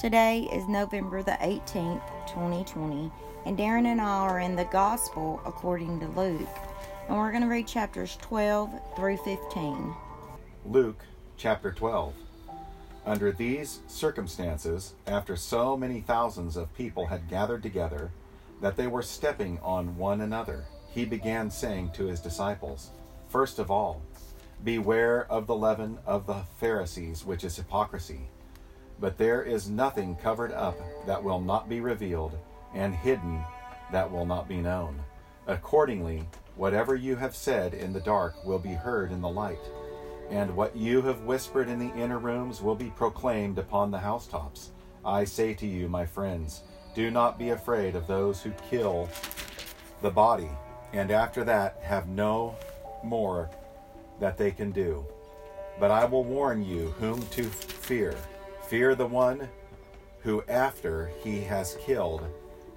Today is November the 18th, 2020, and Darren and I are in the Gospel according to Luke, and we're going to read chapters 12 through 15. Luke chapter 12. Under these circumstances, after so many thousands of people had gathered together that they were stepping on one another, he began saying to his disciples, First of all, beware of the leaven of the Pharisees, which is hypocrisy. But there is nothing covered up that will not be revealed, and hidden that will not be known. Accordingly, whatever you have said in the dark will be heard in the light, and what you have whispered in the inner rooms will be proclaimed upon the housetops. I say to you, my friends, do not be afraid of those who kill the body, and after that have no more that they can do. But I will warn you whom to fear. Fear the one who, after he has killed,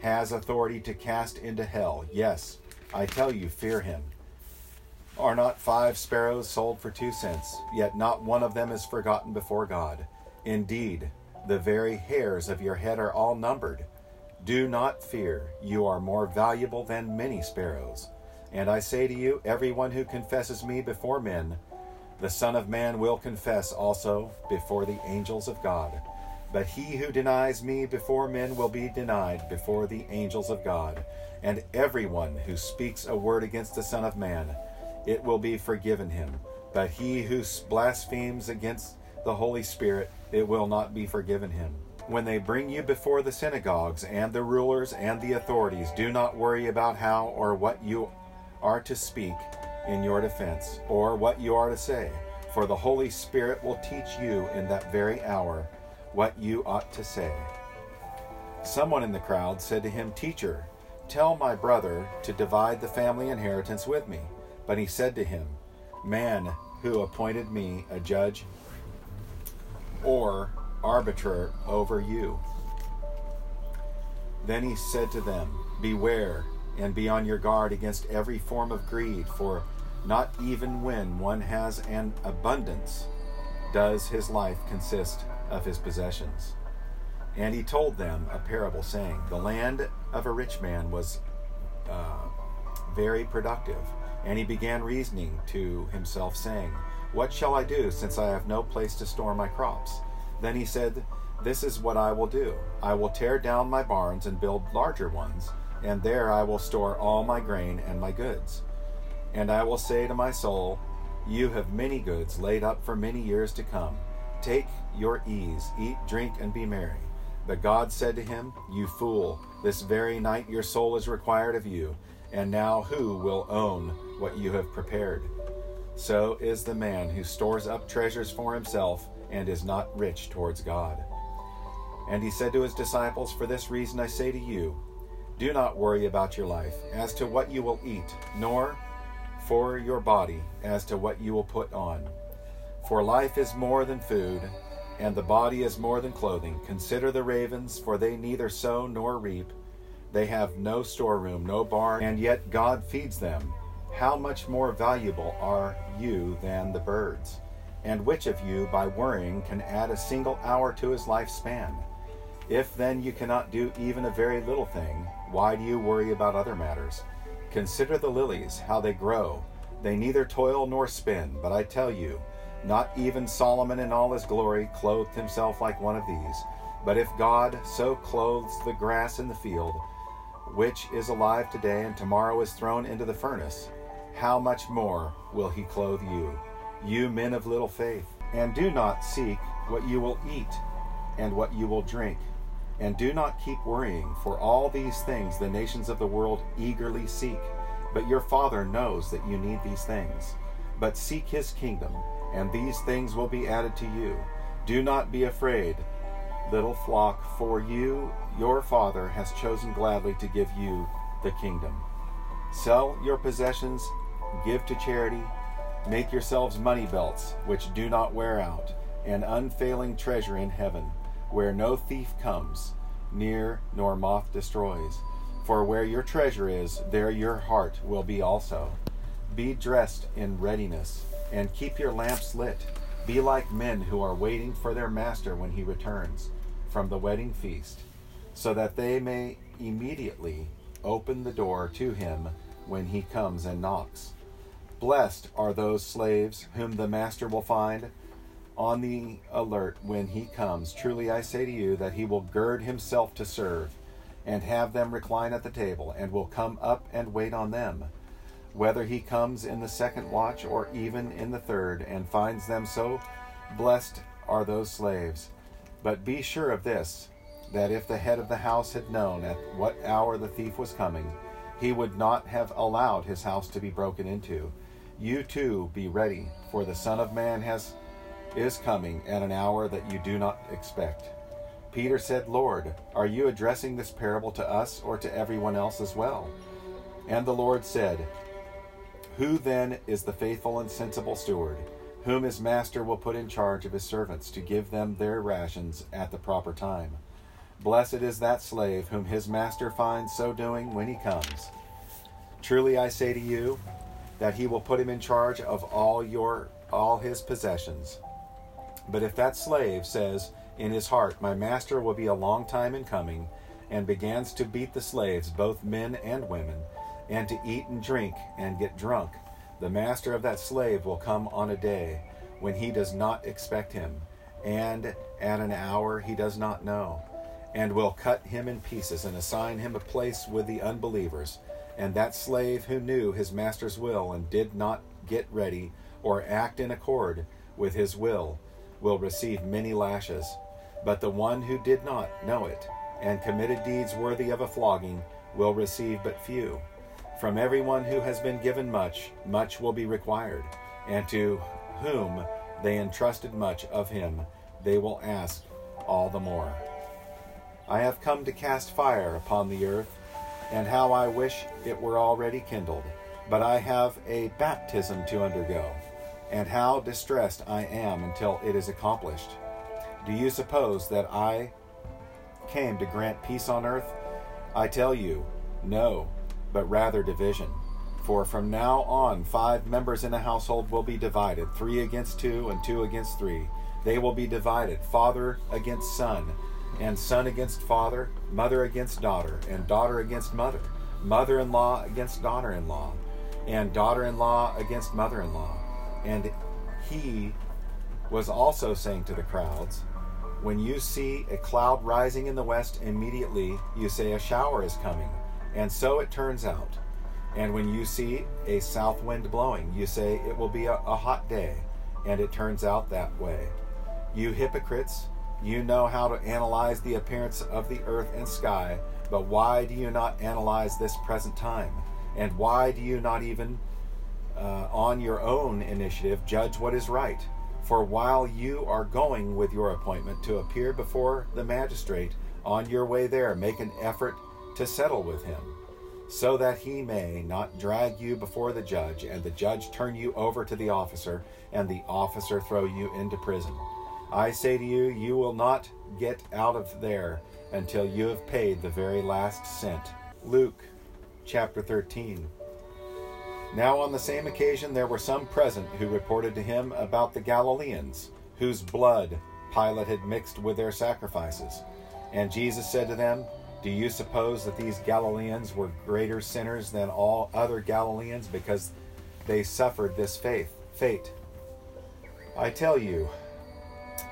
has authority to cast into hell. Yes, I tell you, fear him. Are not five sparrows sold for two cents? Yet not one of them is forgotten before God. Indeed, the very hairs of your head are all numbered. Do not fear, you are more valuable than many sparrows. And I say to you, everyone who confesses me before men, the Son of Man will confess also before the angels of God. But he who denies me before men will be denied before the angels of God. And everyone who speaks a word against the Son of Man, it will be forgiven him. But he who blasphemes against the Holy Spirit, it will not be forgiven him. When they bring you before the synagogues and the rulers and the authorities, do not worry about how or what you are to speak in your defense, or what you are to say, for the Holy Spirit will teach you in that very hour what you ought to say. Someone in the crowd said to him, Teacher, tell my brother to divide the family inheritance with me. But he said to him, Man who appointed me a judge or arbiter over you. Then he said to them, Beware and be on your guard against every form of greed, for not even when one has an abundance does his life consist of his possessions. And he told them a parable, saying, The land of a rich man was uh, very productive. And he began reasoning to himself, saying, What shall I do, since I have no place to store my crops? Then he said, This is what I will do I will tear down my barns and build larger ones, and there I will store all my grain and my goods. And I will say to my soul, You have many goods laid up for many years to come. Take your ease, eat, drink, and be merry. But God said to him, You fool, this very night your soul is required of you, and now who will own what you have prepared? So is the man who stores up treasures for himself and is not rich towards God. And he said to his disciples, For this reason I say to you, do not worry about your life as to what you will eat, nor for your body as to what you will put on. For life is more than food, and the body is more than clothing. Consider the ravens, for they neither sow nor reap. They have no storeroom, no barn, and yet God feeds them. How much more valuable are you than the birds? And which of you, by worrying, can add a single hour to his lifespan? If then you cannot do even a very little thing, why do you worry about other matters? Consider the lilies, how they grow. They neither toil nor spin, but I tell you, not even Solomon in all his glory clothed himself like one of these. But if God so clothes the grass in the field, which is alive today and tomorrow is thrown into the furnace, how much more will he clothe you, you men of little faith? And do not seek what you will eat and what you will drink and do not keep worrying, for all these things the nations of the world eagerly seek. But your Father knows that you need these things. But seek his kingdom, and these things will be added to you. Do not be afraid, little flock, for you, your Father, has chosen gladly to give you the kingdom. Sell your possessions, give to charity, make yourselves money belts, which do not wear out, an unfailing treasure in heaven where no thief comes near nor moth destroys. For where your treasure is, there your heart will be also. Be dressed in readiness, and keep your lamps lit. Be like men who are waiting for their master when he returns. from the wedding feast, so that they may immediately open the door to him when he comes and knocks. Blessed are those slaves whom the master will find on the alert when he comes. Truly I say to you that he will gird himself to serve, and have them recline at the table, and will come up and wait on them. Whether he comes in the second watch or even in the third, and finds them so, blessed are those slaves. But be sure of this that if the head of the house had known at what hour the thief was coming, he would not have allowed his house to be broken into. You too be ready, for the Son of Man has is coming at an hour that you do not expect. Peter said, Lord, are you addressing this parable to us or to everyone else as well? And the Lord said, Who then is the faithful and sensible steward, whom his master will put in charge of his servants to give them their rations at the proper time? Blessed is that slave whom his master finds so doing when he comes. Truly I say to you that he will put him in charge of all your all his possessions. But if that slave says in his heart, My master will be a long time in coming, and begins to beat the slaves, both men and women, and to eat and drink and get drunk, the master of that slave will come on a day when he does not expect him, and at an hour he does not know, and will cut him in pieces and assign him a place with the unbelievers. And that slave who knew his master's will and did not get ready or act in accord with his will will receive many lashes. But the one who did not know it and committed deeds worthy of a flogging will receive but few. From everyone who has been given much, much will be required, and to whom they entrusted much of him, they will ask all the more. I have come to cast fire upon the earth, and how I wish it were already kindled. But I have a baptism to undergo, and how distressed I am until it is accomplished. Do you suppose that I came to grant peace on earth? I tell you, no, but rather division. For from now on, five members in a household will be divided three against two, and two against three. They will be divided father against son, and son against father, mother against daughter, and daughter against mother, mother in law against daughter in law, and daughter in law against mother in law. And he was also saying to the crowds, When you see a cloud rising in the west, immediately you say a shower is coming. And so it turns out. And when you see a south wind blowing, you say it will be a, a hot day. And it turns out that way. You hypocrites, you know how to analyze the appearance of the earth and sky, but why do you not analyze this present time? And why do you not even uh, on your own initiative judge what is right? For while you are going with your appointment to appear before the magistrate, on your way there, make an effort to settle with him, so that he may not drag you before the judge, and the judge turn you over to the officer, and the officer throw you into prison. I say to you, you will not get out of there until you have paid the very last cent. Luke chapter 13. Now, on the same occasion, there were some present who reported to him about the Galileans, whose blood Pilate had mixed with their sacrifices. And Jesus said to them, Do you suppose that these Galileans were greater sinners than all other Galileans because they suffered this faith, fate? I tell you,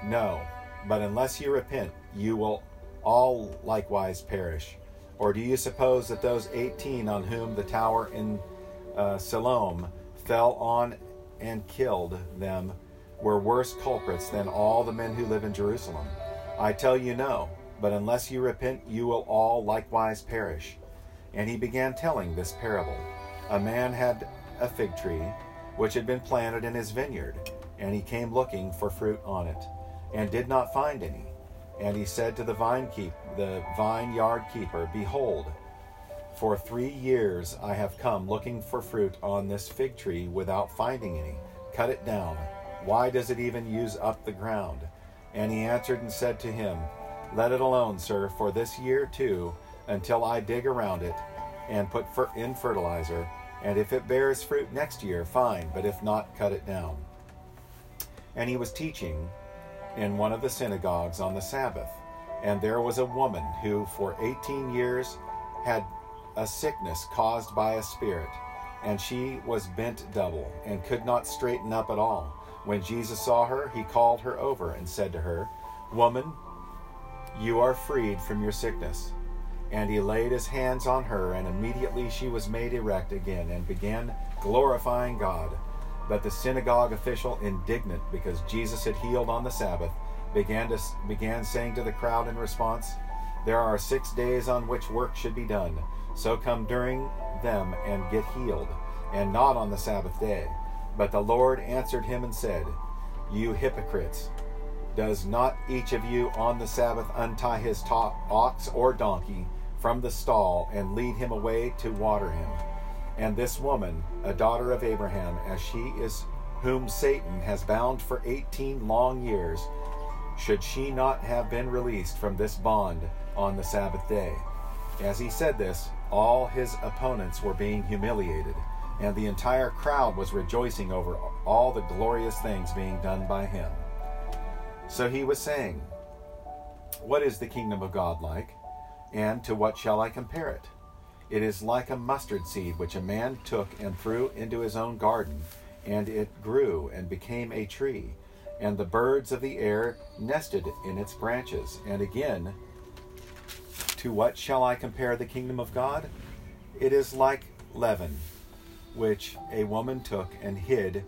no, but unless you repent, you will all likewise perish. Or do you suppose that those eighteen on whom the tower in uh, Siloam fell on and killed them were worse culprits than all the men who live in Jerusalem. I tell you no, but unless you repent, you will all likewise perish. And he began telling this parable. A man had a fig tree which had been planted in his vineyard, and he came looking for fruit on it, and did not find any. And he said to the vine keep, the vineyard keeper, Behold, for three years I have come looking for fruit on this fig tree without finding any. Cut it down. Why does it even use up the ground? And he answered and said to him, Let it alone, sir, for this year too, until I dig around it and put in fertilizer. And if it bears fruit next year, fine, but if not, cut it down. And he was teaching in one of the synagogues on the Sabbath. And there was a woman who for 18 years had a sickness caused by a spirit, and she was bent double and could not straighten up at all. When Jesus saw her, he called her over and said to her, Woman, you are freed from your sickness. And he laid his hands on her, and immediately she was made erect again and began glorifying God. But the synagogue official, indignant because Jesus had healed on the Sabbath, began, to, began saying to the crowd in response, There are six days on which work should be done, so come during them and get healed, and not on the Sabbath day. But the Lord answered him and said, You hypocrites! Does not each of you on the Sabbath untie his top ox or donkey from the stall and lead him away to water him? And this woman, a daughter of Abraham, as she is whom Satan has bound for eighteen long years, should she not have been released from this bond on the Sabbath day? As he said this, all his opponents were being humiliated, and the entire crowd was rejoicing over all the glorious things being done by him. So he was saying, What is the kingdom of God like? And to what shall I compare it? It is like a mustard seed which a man took and threw into his own garden, and it grew and became a tree, and the birds of the air nested in its branches. And again, to what shall I compare the kingdom of God? It is like leaven, which a woman took and hid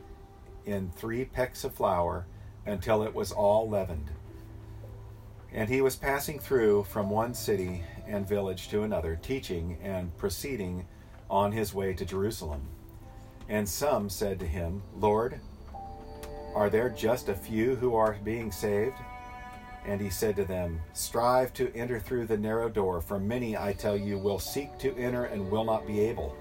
in three pecks of flour until it was all leavened. And he was passing through from one city and village to another, teaching and proceeding on his way to Jerusalem. And some said to him, Lord, are there just a few who are being saved? And he said to them, Strive to enter through the narrow door, for many, I tell you, will seek to enter and will not be able.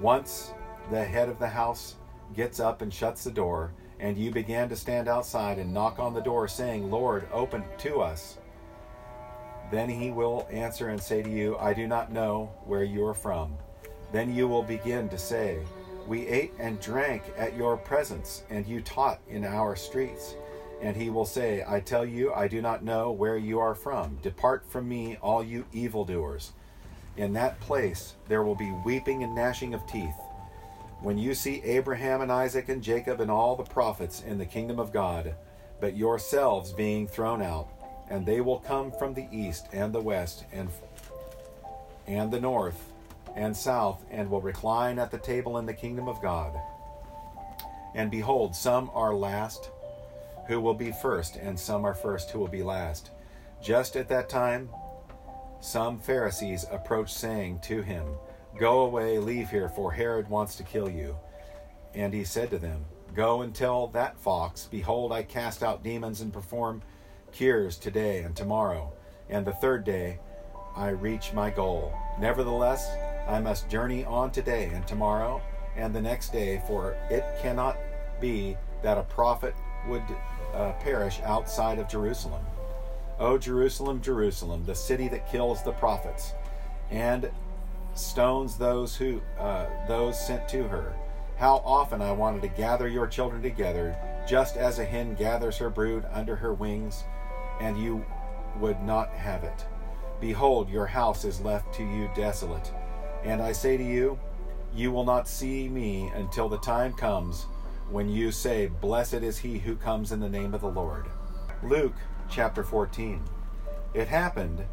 Once the head of the house gets up and shuts the door, and you began to stand outside and knock on the door, saying, Lord, open to us. Then he will answer and say to you, I do not know where you are from. Then you will begin to say, We ate and drank at your presence, and you taught in our streets. And he will say, I tell you, I do not know where you are from. Depart from me, all you evildoers. In that place there will be weeping and gnashing of teeth. When you see Abraham and Isaac and Jacob and all the prophets in the kingdom of God, but yourselves being thrown out, and they will come from the east and the west and and the north and south and will recline at the table in the kingdom of God. And behold, some are last who will be first, and some are first who will be last. Just at that time, some Pharisees approached, saying to him, Go away, leave here, for Herod wants to kill you. And he said to them, Go and tell that fox, Behold, I cast out demons and perform cures today and tomorrow, and the third day I reach my goal. Nevertheless, I must journey on today and tomorrow and the next day, for it cannot be that a prophet would uh, perish outside of Jerusalem. O Jerusalem, Jerusalem, the city that kills the prophets, and stones those who uh, those sent to her. How often I wanted to gather your children together, just as a hen gathers her brood under her wings, and you would not have it. Behold, your house is left to you desolate. And I say to you, you will not see me until the time comes when you say, Blessed is he who comes in the name of the Lord. Luke chapter 14. It happened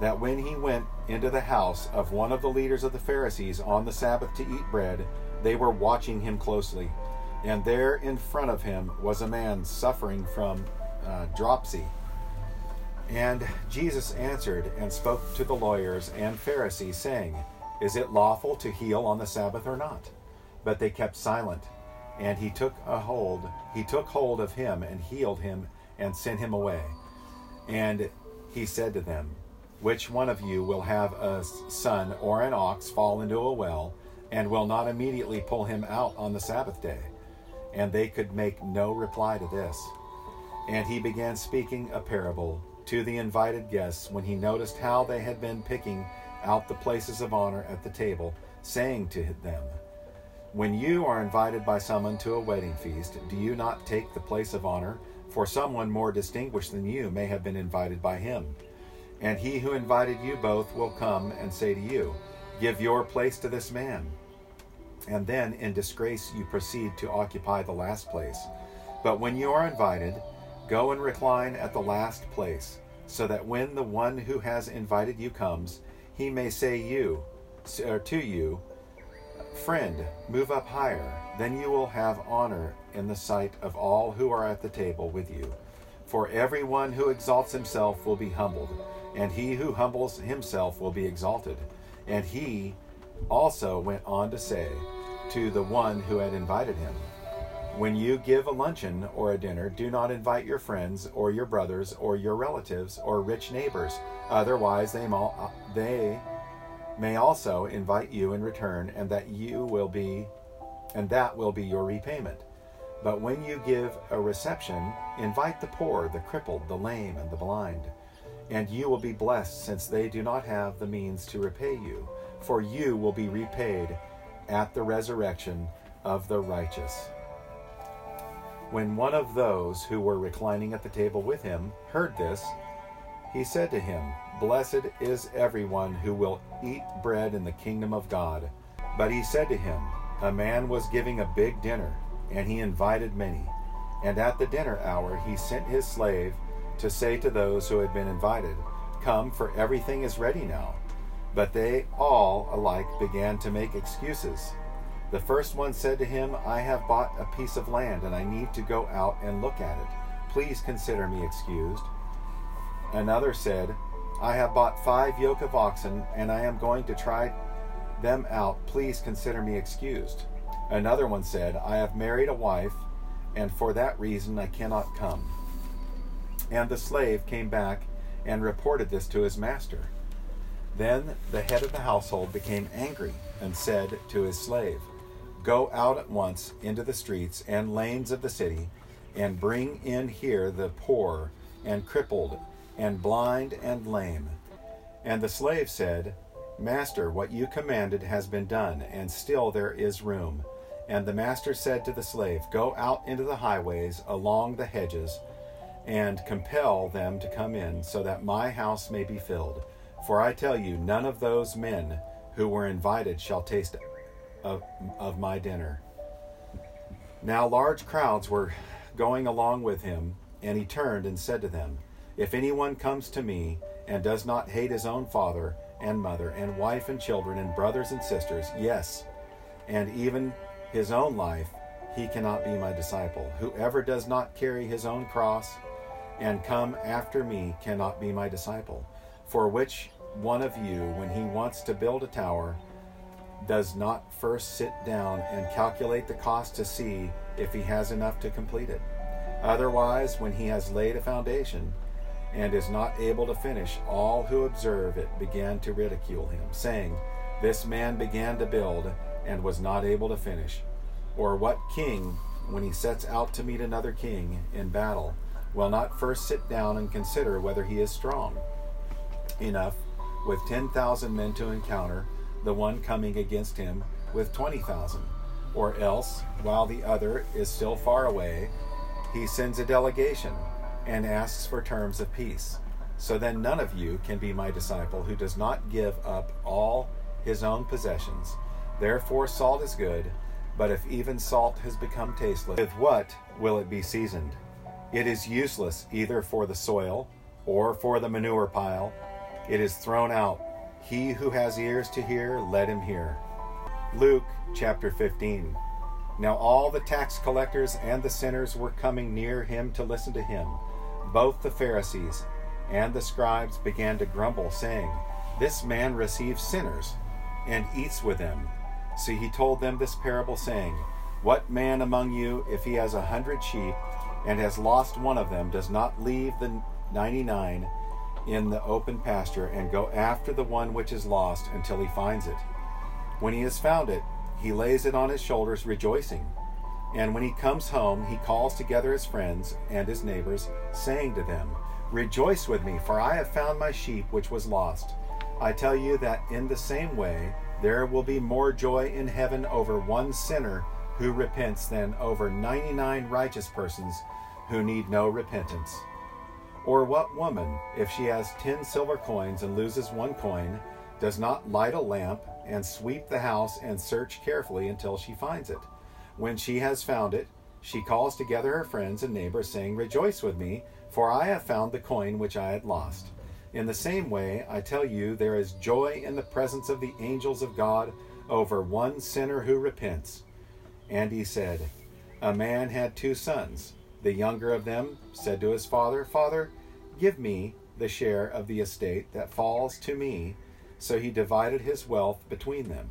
that when he went into the house of one of the leaders of the Pharisees on the Sabbath to eat bread, they were watching him closely. And there in front of him was a man suffering from uh, dropsy. And Jesus answered and spoke to the lawyers and Pharisees, saying, Is it lawful to heal on the Sabbath or not? But they kept silent. And he took a hold, he took hold of him and healed him and sent him away. And he said to them, which one of you will have a son or an ox fall into a well, and will not immediately pull him out on the Sabbath day? And they could make no reply to this. And he began speaking a parable to the invited guests when he noticed how they had been picking out the places of honor at the table, saying to them, When you are invited by someone to a wedding feast, do you not take the place of honor? For someone more distinguished than you may have been invited by him. And he who invited you both will come and say to you, Give your place to this man. And then in disgrace you proceed to occupy the last place. But when you are invited, go and recline at the last place, so that when the one who has invited you comes, he may say you to you, Friend, move up higher, then you will have honor in the sight of all who are at the table with you. For everyone who exalts himself will be humbled, and he who humbles himself will be exalted. And he also went on to say to the one who had invited him, When you give a luncheon or a dinner, do not invite your friends or your brothers or your relatives or rich neighbors. Otherwise, they, they may also invite you in return, and that you will be, and that will be your repayment. But when you give a reception, invite the poor, the crippled, the lame, and the blind, and you will be blessed, since they do not have the means to repay you, for you will be repaid at the resurrection of the righteous. When one of those who were reclining at the table with him heard this, he said to him, Blessed is everyone who will eat bread in the kingdom of God. But he said to him, A man was giving a big dinner, and he invited many. And at the dinner hour he sent his slave to say to those who had been invited, Come, for everything is ready now. But they all alike began to make excuses. The first one said to him, I have bought a piece of land, and I need to go out and look at it. Please consider me excused. Another said, I have bought five yoke of oxen, and I am going to try them out. Please consider me excused. Another one said, I have married a wife, and for that reason I cannot come. And the slave came back and reported this to his master. Then the head of the household became angry and said to his slave, Go out at once into the streets and lanes of the city, and bring in here the poor and crippled and blind and lame. And the slave said, Master, what you commanded has been done, and still there is room. And the master said to the slave, Go out into the highways, along the hedges, and compel them to come in, so that my house may be filled. For I tell you, none of those men who were invited shall taste of, of my dinner. Now large crowds were going along with him, and he turned and said to them, if anyone comes to me and does not hate his own father and mother and wife and children and brothers and sisters, yes, and even his own life, he cannot be my disciple. Whoever does not carry his own cross and come after me cannot be my disciple. For which one of you, when he wants to build a tower, does not first sit down and calculate the cost to see if he has enough to complete it? Otherwise, when he has laid a foundation, and is not able to finish, all who observe it began to ridicule him, saying, This man began to build and was not able to finish. Or what king, when he sets out to meet another king in battle, will not first sit down and consider whether he is strong enough with 10,000 men to encounter the one coming against him with 20,000? Or else, while the other is still far away, he sends a delegation and asks for terms of peace. So then none of you can be my disciple who does not give up all his own possessions. Therefore, salt is good, but if even salt has become tasteless, with what will it be seasoned? It is useless either for the soil or for the manure pile. It is thrown out. He who has ears to hear, let him hear. Luke chapter 15. Now all the tax collectors and the sinners were coming near him to listen to him both the Pharisees and the scribes began to grumble, saying, This man receives sinners and eats with them. So he told them this parable, saying, What man among you, if he has a hundred sheep and has lost one of them, does not leave the ninety nine in the open pasture and go after the one which is lost until he finds it? When he has found it, he lays it on his shoulders, rejoicing. And when he comes home, he calls together his friends and his neighbors, saying to them, Rejoice with me, for I have found my sheep which was lost. I tell you that in the same way, there will be more joy in heaven over one sinner who repents than over 99 righteous persons who need no repentance. Or what woman, if she has ten silver coins and loses one coin, does not light a lamp and sweep the house and search carefully until she finds it? When she has found it, she calls together her friends and neighbors, saying, Rejoice with me, for I have found the coin which I had lost. In the same way, I tell you, there is joy in the presence of the angels of God over one sinner who repents. And he said, A man had two sons. The younger of them said to his father, Father, give me the share of the estate that falls to me. So he divided his wealth between them.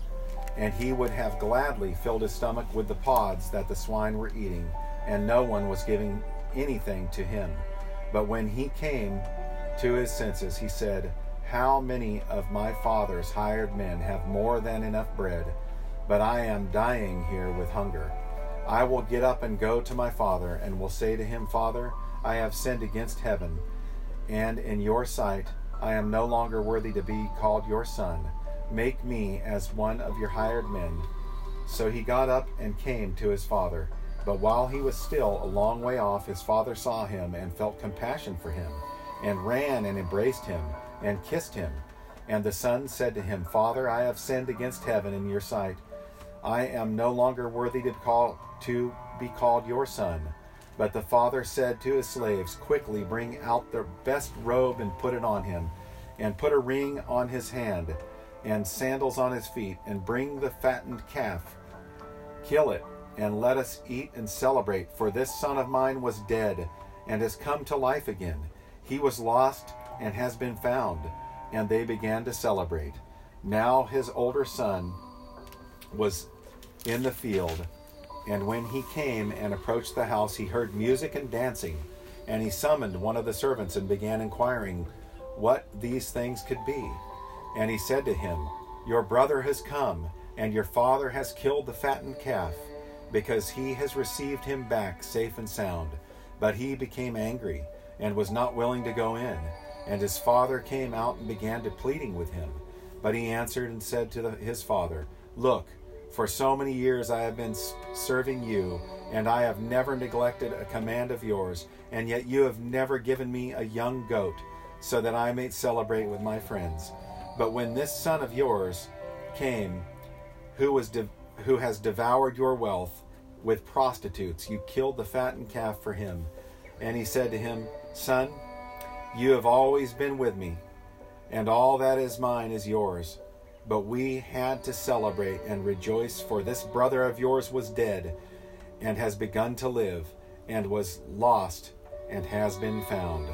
And he would have gladly filled his stomach with the pods that the swine were eating, and no one was giving anything to him. But when he came to his senses, he said, How many of my father's hired men have more than enough bread, but I am dying here with hunger? I will get up and go to my father, and will say to him, Father, I have sinned against heaven, and in your sight I am no longer worthy to be called your son. Make me as one of your hired men. So he got up and came to his father. But while he was still a long way off, his father saw him and felt compassion for him, and ran and embraced him and kissed him. And the son said to him, Father, I have sinned against heaven in your sight. I am no longer worthy to call to be called your son. But the father said to his slaves, Quickly bring out the best robe and put it on him, and put a ring on his hand, and sandals on his feet, and bring the fattened calf. Kill it, and let us eat and celebrate, for this son of mine was dead, and has come to life again. He was lost, and has been found. And they began to celebrate. Now his older son was in the field and when he came and approached the house, he heard music and dancing. And he summoned one of the servants and began inquiring what these things could be. And he said to him, Your brother has come, and your father has killed the fattened calf, because he has received him back safe and sound. But he became angry, and was not willing to go in. And his father came out and began to pleading with him. But he answered and said to the, his father, Look, for so many years I have been serving you, and I have never neglected a command of yours, and yet you have never given me a young goat, so that I may celebrate with my friends. But when this son of yours came, who was de- who has devoured your wealth with prostitutes, you killed the fattened calf for him. And he said to him, Son, you have always been with me, and all that is mine is yours. But we had to celebrate and rejoice, for this brother of yours was dead and has begun to live, and was lost and has been found.